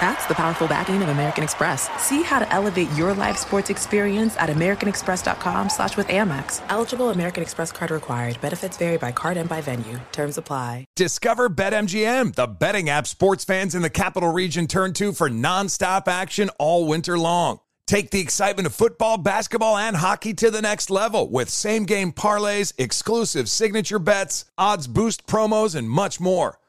That's the powerful backing of American Express. See how to elevate your live sports experience at americanexpress.com slash with Amex. Eligible American Express card required. Benefits vary by card and by venue. Terms apply. Discover BetMGM, the betting app sports fans in the capital region turn to for nonstop action all winter long. Take the excitement of football, basketball, and hockey to the next level with same game parlays, exclusive signature bets, odds boost promos, and much more.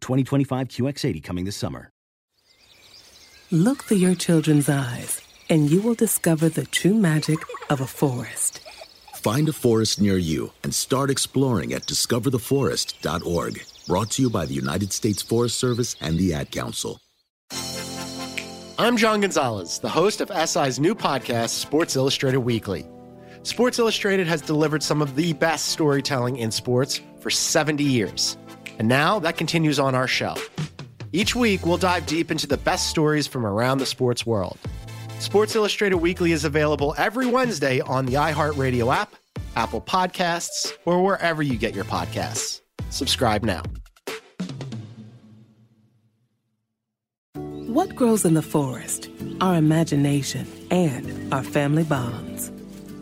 2025 QX80 coming this summer. Look through your children's eyes, and you will discover the true magic of a forest. Find a forest near you and start exploring at discovertheforest.org. Brought to you by the United States Forest Service and the Ad Council. I'm John Gonzalez, the host of SI's new podcast, Sports Illustrated Weekly. Sports Illustrated has delivered some of the best storytelling in sports for 70 years. And now that continues on our show. Each week, we'll dive deep into the best stories from around the sports world. Sports Illustrated Weekly is available every Wednesday on the iHeartRadio app, Apple Podcasts, or wherever you get your podcasts. Subscribe now. What grows in the forest? Our imagination and our family bonds.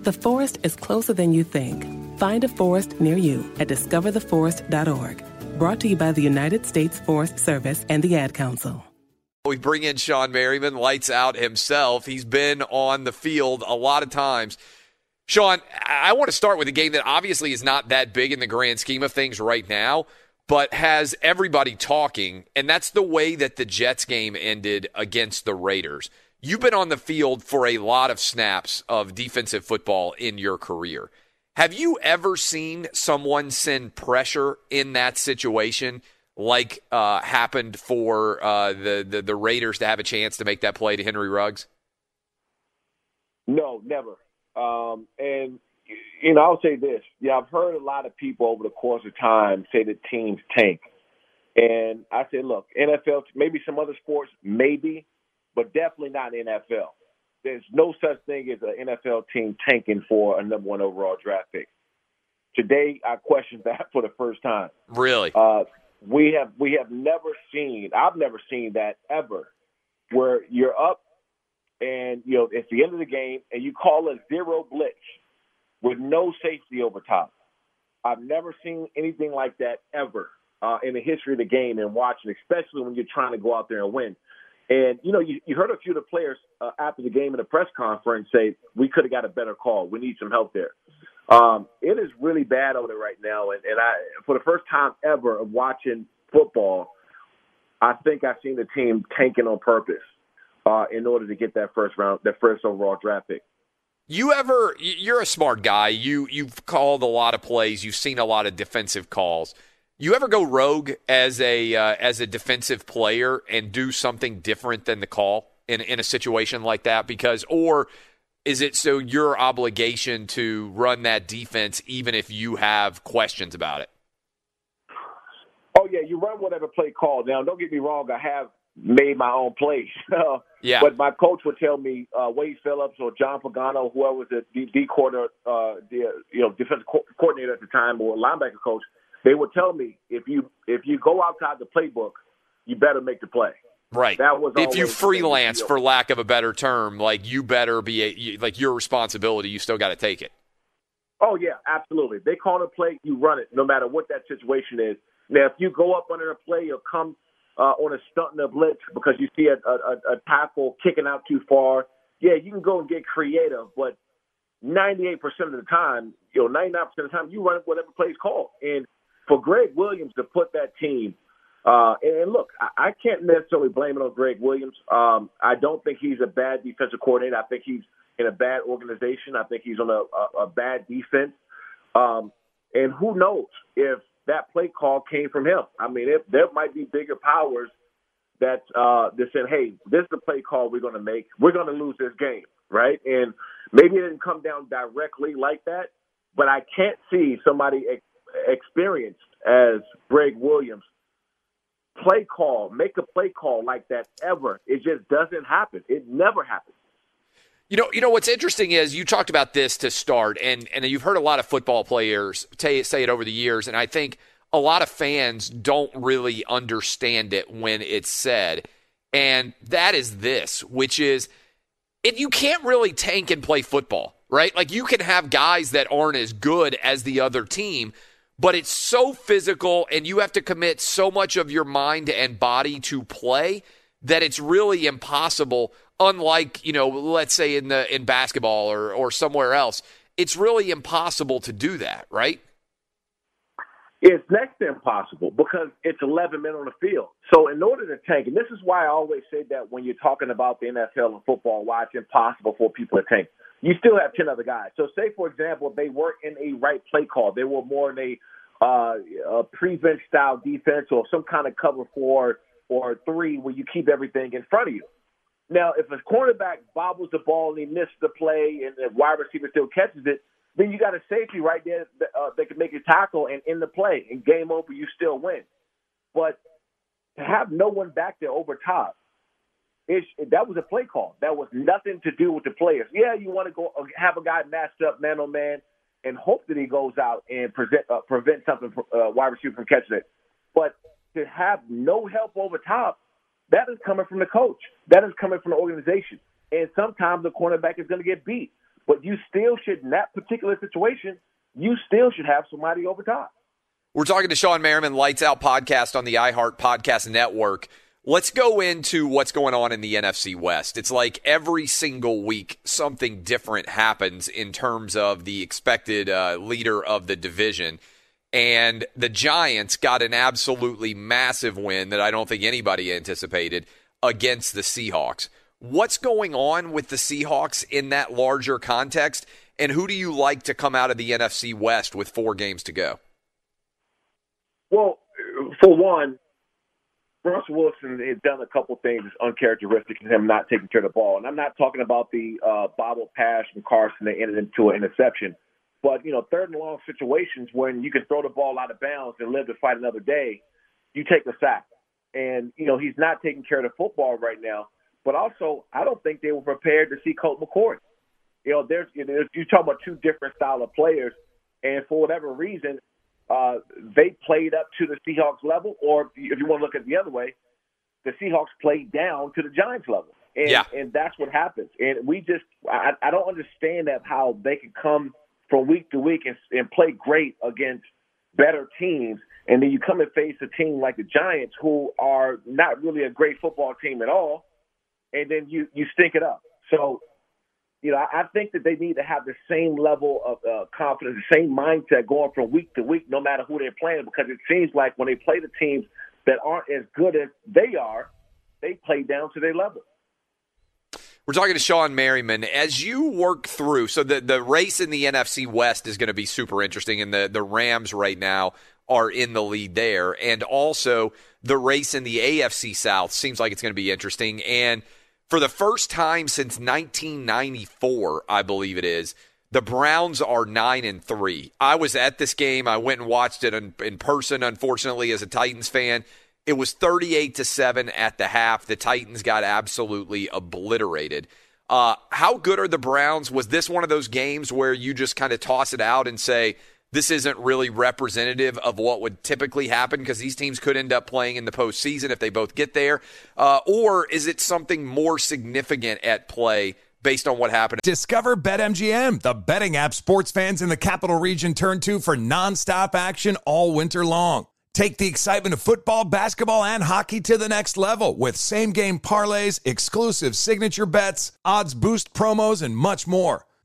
The forest is closer than you think. Find a forest near you at discovertheforest.org. Brought to you by the United States Forest Service and the Ad Council. We bring in Shawne Merriman, lights out himself. He's been on the field a lot of times. Sean, I want to start with a game that obviously is not that big in the grand scheme of things right now, but has everybody talking, and that's the way that the Jets game ended against the Raiders. You've been on the field for a lot of snaps of defensive football in your career. Have you ever seen someone send pressure in that situation like uh, happened for uh, the, the, the Raiders to have a chance to make that play to Henry Ruggs? No, never. Um, and you know, I'll say this: yeah, I've heard a lot of people over the course of time say that teams tank, and I say, look, NFL, maybe some other sports, maybe, but definitely not NFL there's no such thing as an NFL team tanking for a number one overall draft pick. Today, I questioned that for the first time. Really? Uh, we have we have never seen. I've never seen that ever, where you're up and you know it's the end of the game and you call a zero blitz with no safety over top. I've never seen anything like that ever uh, in the history of the game and watching, especially when you're trying to go out there and win. And you know, you, you heard a few of the players uh, after the game in the press conference say, "We could have got a better call. We need some help there." Um, it is really bad over there right now, and, and I, for the first time ever of watching football, I think I've seen the team tanking on purpose uh, in order to get that first round, that first overall draft pick. You ever? You're a smart guy. You you've called a lot of plays. You've seen a lot of defensive calls. You ever go rogue as a uh, as a defensive player and do something different than the call in in a situation like that? Because or is it so your obligation to run that defense even if you have questions about it? Oh yeah, you run whatever play call. Now, don't get me wrong. I have made my own plays. yeah. But my coach would tell me uh, Wade Phillips or John Pagano, whoever was the D, D coordinator, uh, the you know defensive co- coordinator at the time, or linebacker coach, they would tell me if you if you go outside the playbook, you better make the play. Right. That was if you freelance, for lack of a better term, like you better be a, you- like your responsibility. You still got to take it. Oh yeah, absolutely. They call a play, you run it, no matter what that situation is. Now, if you go up under a play or come uh, on a stunt and a blitz because you see a, a, a tackle kicking out too far, yeah, you can go and get creative. But 98% of the time, you know, 99% of the time, you run whatever play's called. And for Gregg Williams to put that team, uh, and, look, I, I can't necessarily blame it on Gregg Williams. Um, I don't think he's a bad defensive coordinator. I think he's in a bad organization. I think he's on a, a, a bad defense. Um, and who knows if that play call came from him? I mean, if there might be bigger powers that uh, that said, "Hey, this is the play call we're going to make. We're going to lose this game, right?" And maybe it didn't come down directly like that, but I can't see somebody experienced as Gregg Williams play call, make a play call like that ever. It just doesn't happen. It never happens. You know, you know what's interesting is you talked about this to start, and and you've heard a lot of football players say, say it over the years, and I think a lot of fans don't really understand it when it's said, and that is this, which is, it, you can't really tank and play football, right? Like you can have guys that aren't as good as the other team, but it's so physical, and you have to commit so much of your mind and body to play that it's really impossible unlike you know let's say in the in basketball or or somewhere else it's really impossible to do that right It's next to impossible because it's 11 men on the field. So in order to tank, and this is why I always say that when you're talking about the NFL and football, why it's impossible for people to tank. You still have 10 other guys. So say, for example, they weren't in a right play call, they were more in a, uh, a prevent style defense or some kind of cover four or three where you keep everything in front of you. Now, if a cornerback bobbles the ball and he misses the play and the wide receiver still catches it, then you got a safety right there that, uh, that can make a tackle and in the play and game over, you still win. But to have no one back there over top, it's, that was a play call. That was nothing to do with the players. Yeah, you want to go uh, have a guy matched up man on man and hope that he goes out and present, uh, prevent something uh, wide receiver from catching it. But to have no help over top, that is coming from the coach. That is coming from the organization. And sometimes the cornerback is going to get beat. But you still should, in that particular situation, you still should have somebody over top. we're talking to shawne merriman lights out podcast on the iheart podcast network let's go into what's going on in the nfc west it's like every single week something different happens in terms of the expected uh, leader of the division and the Giants got an absolutely massive win that I don't think anybody anticipated against the Seahawks. What's going on with the Seahawks in that larger context? And who do you like to come out of the NFC West with four games to go? Well, for one, Russell Wilson has done a couple things uncharacteristic in him not taking care of the ball. And I'm not talking about the uh, bobble pass from Carson that ended into an interception. But, you know, third and long situations when you can throw the ball out of bounds and live to fight another day, you take a sack. And, you know, he's not taking care of the football right now. But also, I don't think they were prepared to see Colt McCoy. You know, there's, you know, you talk about two different style of players. And for whatever reason, uh, they played up to the Seahawks level, or if you want to look at it the other way, the Seahawks played down to the Giants level. And, Yeah. and that's what happens. And we just, I, I don't understand that how they can come from week to week and, and play great against better teams. And then you come and face a team like the Giants, who are not really a great football team at all, and then you you stink it up. So, you know, I, I think that they need to have the same level of uh, confidence, the same mindset going from week to week, no matter who they're playing, because it seems like when they play the teams that aren't as good as they are, they play down to their level. We're talking to Shawne Merriman. As you work through, so the, the race in the NFC West is going to be super interesting, and the, the Rams right now are in the lead there. And also, the race in the AFC South seems like it's going to be interesting. And for the first time since 1994, I believe it is, the Browns are nine and three. I was at this game. I went and watched it in, in person. Unfortunately, as a Titans fan, it was 38 to seven at the half. The Titans got absolutely obliterated. Uh, how good are the Browns? Was this one of those games where you just kind of toss it out and say this isn't really representative of what would typically happen because these teams could end up playing in the postseason if they both get there? Uh, or is it something more significant at play based on what happened. Discover BetMGM, the betting app sports fans in the capital region turn to for nonstop action all winter long. Take the excitement of football, basketball, and hockey to the next level with same game parlays, exclusive signature bets, odds boost promos, and much more.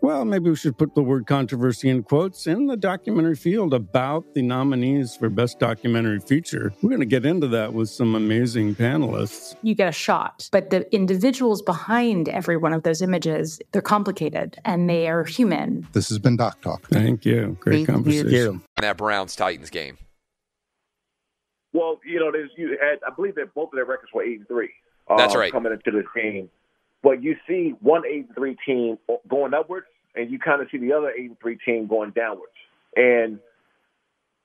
well, maybe we should put the word controversy in quotes in the documentary field about the nominees for Best Documentary Feature. We're going to get into that with some amazing panelists. You get a shot, but the individuals behind every one of those images, they're complicated and they are human. This has been Doc Talk. Thank you. Great Thank conversation. You. That Browns Titans game. Well, you know, there's you had I believe that both of their records were eight and three. That's um, right. Coming into this game, but you see one eight and three team going upwards, and you kind of see the other eight and three team going downwards. And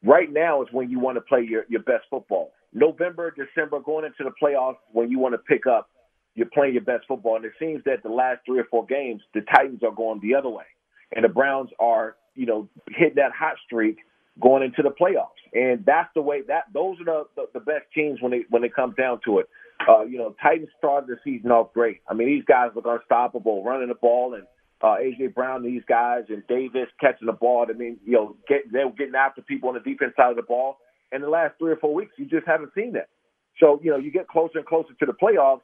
right now is when you want to play your, your best football. November, December, going into the playoffs, when you want to pick up, you're playing your best football. And it seems that the last three or four games, the Titans are going the other way, and the Browns are, you know, hitting that hot streak going into the playoffs. And that's the way that those are the, the, the best teams when they when it comes down to it. Uh, you know, Titans started the season off great. I mean, these guys look unstoppable, running the ball, and uh, AJ Brown, these guys, and Davis catching the ball. I mean, you know, get, they were getting after people on the defense side of the ball. And the last three or four weeks, you just haven't seen that. So, you know, you get closer and closer to the playoffs,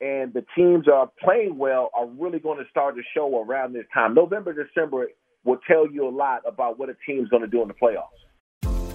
and the teams are playing well are really going to start to show around this time. November, December will tell you a lot about what a team's going to do in the playoffs.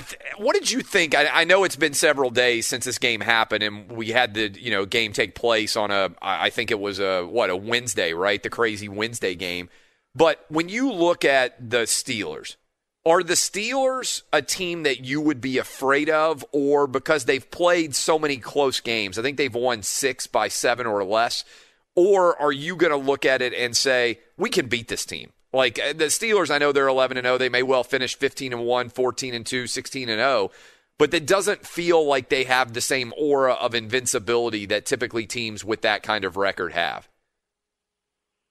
Th- what did you think? I, I, know it's been several days since this game happened, and we had the you know game take place on a I think it was a what a Wednesday, right? The crazy Wednesday game. But when you look at the Steelers, are the Steelers a team that you would be afraid of, or because they've played so many close games? I think they've won six by seven or less. Or are you going to look at it and say we can beat this team? Like uh, the Steelers, I know they're 11 and 0. They may well finish 15 and 1, 14 and 2, 16 and 0, but it doesn't feel like they have the same aura of invincibility that typically teams with that kind of record have.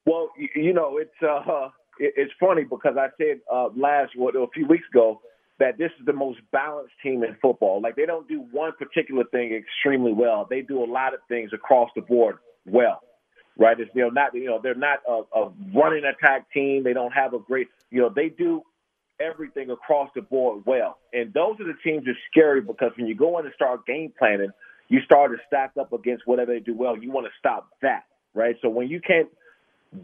Well, you know, it's uh, it's funny because I said uh, last what a few weeks ago that this is the most balanced team in football. Like they don't do one particular thing extremely well. They do a lot of things across the board well right? It's, know, not you know they're not a, a running attack team. They don't have a great you know they do everything across the board well. And those are the teams are scary because when you go in and start game planning, you start to stack up against whatever they do well. You want to stop that, right? So when you can't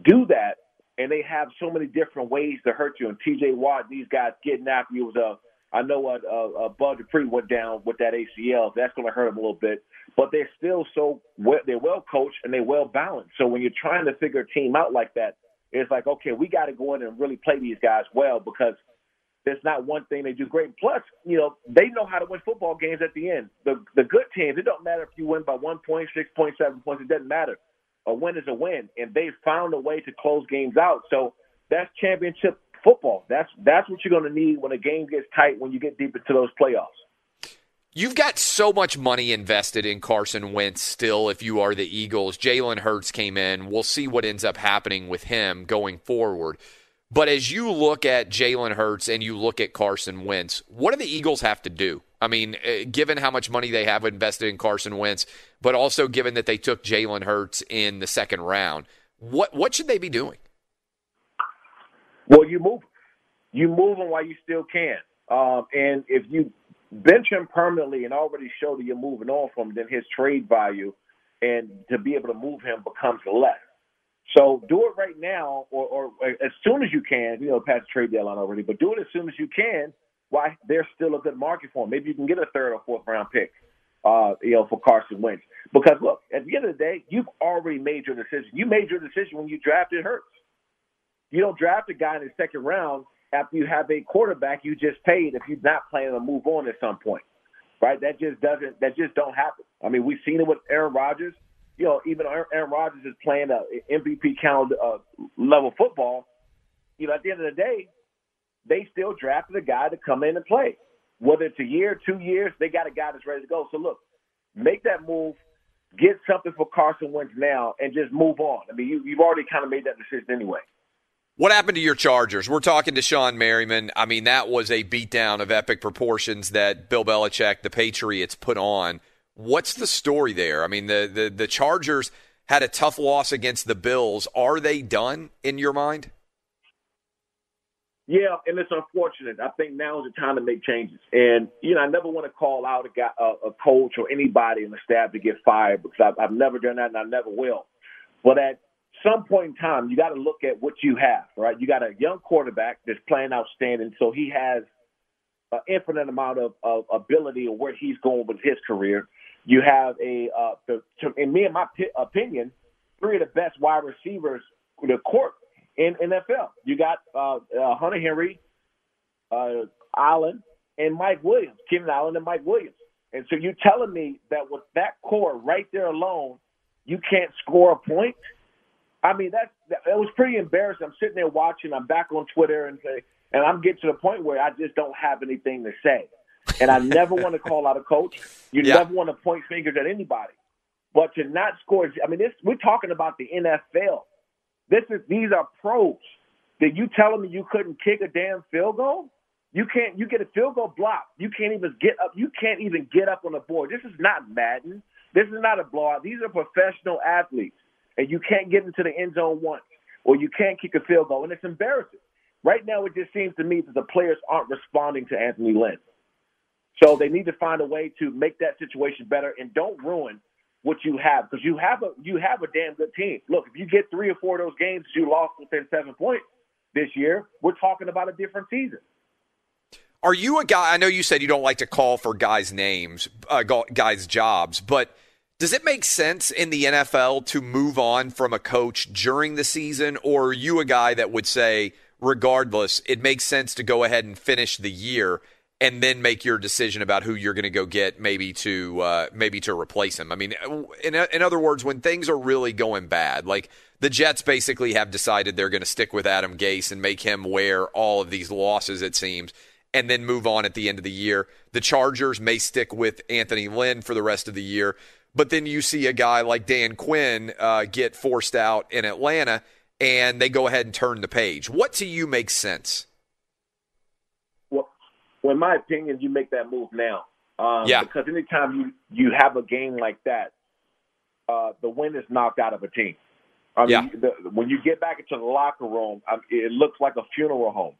do that, and they have so many different ways to hurt you, and T.J. Watt, these guys getting after you was a I know what uh, uh, Bud Dupree went down with that ACL. That's going to hurt him a little bit, but they're still so well, they're well coached and they're well balanced. So when you're trying to figure a team out like that, it's like okay, we got to go in and really play these guys well because there's not one thing they do great. Plus, you know, they know how to win football games at the end. The the good teams, it don't matter if you win by one point, six point, seven points. It doesn't matter. A win is a win, and they've found a way to close games out. So that's championship football. That's that's what you're going to need when a game gets tight when you get deep into those playoffs. You've got so much money invested in Carson Wentz still if you are the Eagles. Jalen Hurts came in. We'll see what ends up happening with him going forward. But as you look at Jalen Hurts and you look at Carson Wentz, what do the Eagles have to do? I mean, uh, given how much money they have invested in Carson Wentz, but also given that they took Jalen Hurts in the second round, what what should they be doing? Well, you move, you move him while you still can. Um, and if you bench him permanently and already show that you're moving on from him, then his trade value and to be able to move him becomes less. So do it right now, or, or as soon as you can. You know, past trade deadline already, but do it as soon as you can. Why there's still a good market for him. Maybe you can get a third or fourth round pick, uh, you know, for Carson Wentz. Because look, at the end of the day, you've already made your decision. You made your decision when you drafted Hurts. You don't draft a guy in the second round after you have a quarterback you just paid if you're not planning to move on at some point. Right? That just doesn't that just don't happen. I mean, we've seen it with Aaron Rodgers. You know, even Aaron Rodgers is playing a MVP count uh, level football. You know, at the end of the day, they still drafted a guy to come in and play. Whether it's a year, two years, they got a guy that's ready to go. So look, make that move, get something for Carson Wentz now, and just move on. I mean, you, you've already kind of made that decision anyway. What happened to your Chargers? We're talking to Shawne Merriman. I mean, that was a beatdown of epic proportions that Bill Belichick, the Patriots, put on. What's the story there? I mean, the, the, the Chargers had a tough loss against the Bills. Are they done in your mind? Yeah, and it's unfortunate. I think now is the time to make changes. And you know, I never want to call out a guy, a, a coach or anybody in the staff to get fired because I've, I've never done that and I never will. But at some point in time, you got to look at what you have, right? You got a young quarterback that's playing outstanding, so he has an infinite amount of, of ability of where he's going with his career. You have a, uh, the, to, in me and my p- opinion, three of the best wide receivers the court in NFL. You got uh, uh, Hunter Henry, uh, Allen, and Mike Williams, Keenan Allen and Mike Williams. And so you're telling me that with that core right there alone, you can't score a point? I mean, that's that, it was pretty embarrassing. I'm sitting there watching. I'm back on Twitter and say, and I'm getting to the point where I just don't have anything to say. And I never want to call out a coach. You Yeah. never want to point fingers at anybody. But to not score, I mean, this we're talking about the NFL. This is these are pros. That you telling me you couldn't kick a damn field goal? You can't. You get a field goal block. You can't even get up. You can't even get up on the board. This is not Madden. This is not a blowout. These are professional athletes, and you can't get into the end zone once, or you can't kick a field goal, and it's embarrassing. Right now, it just seems to me that the players aren't responding to Anthony Lynn. So they need to find a way to make that situation better and don't ruin what you have because you have a you have a damn good team. Look, if you get three or four of those games you lost within seven points this year, we're talking about a different season. Are you a guy? I know you said you don't like to call for guys' names, uh, guys' jobs, but does it make sense in the NFL to move on from a coach during the season, or are you a guy that would say, regardless, it makes sense to go ahead and finish the year and then make your decision about who you're going to go get, maybe to uh, maybe to replace him? I mean, in in other words, when things are really going bad, like the Jets basically have decided they're going to stick with Adam Gase and make him wear all of these losses, it seems, and then move on at the end of the year. The Chargers may stick with Anthony Lynn for the rest of the year, but then you see a guy like Dan Quinn uh, get forced out in Atlanta, and they go ahead and turn the page. What to you makes sense? Well, well, in my opinion, you make that move now. Um, Yeah. Because anytime you you have a game like that, uh, the wind is knocked out of a team. I mean, Yeah. the, when you get back into the locker room, I it looks like a funeral home,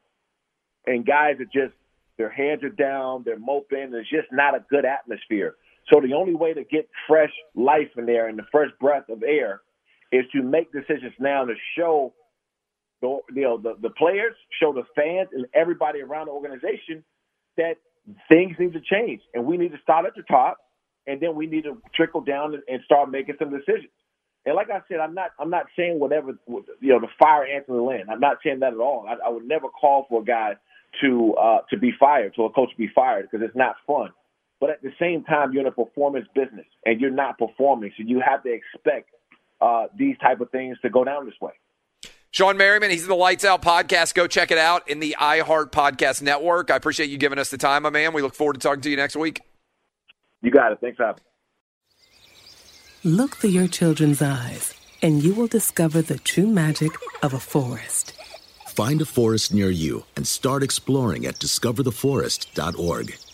and guys are just their heads are down, they're moping. It's just not a good atmosphere. So the only way to get fresh life in there and the fresh breath of air is to make decisions now to show the you know the, the players, show the fans, and everybody around the organization that things need to change, and we need to start at the top, and then we need to trickle down and, and start making some decisions. And like I said, I'm not I'm not saying whatever you know to fire Anthony Lynn. I'm not saying that at all. I, I would never call for a guy to uh, to be fired, to a coach to be fired, because it's not fun. But at the same time, you're in a performance business, and you're not performing, so you have to expect uh, these type of things to go down this way. Shawne Merriman, he's in the Lights Out podcast. Go check it out in the iHeart Podcast Network. I appreciate you giving us the time, my man. We look forward to talking to you next week. You got it. Thanks for. Look through your children's eyes, and you will discover the true magic of a forest. Find a forest near you and start exploring at discovertheforest.org.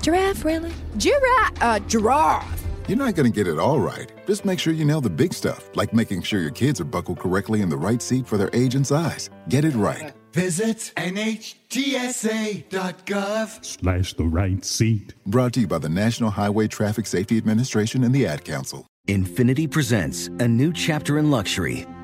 Cat. Giraffe. giraffe, really? Giraffe, uh, giraffe. You're not going to get it all right. Just make sure you nail the big stuff, like making sure your kids are buckled correctly in the right seat for their age and size. Get it right. Visit NHTSA.gov. Slash the right seat. Brought to you by the National Highway Traffic Safety Administration and the Ad Council. Infiniti presents a new chapter in luxury,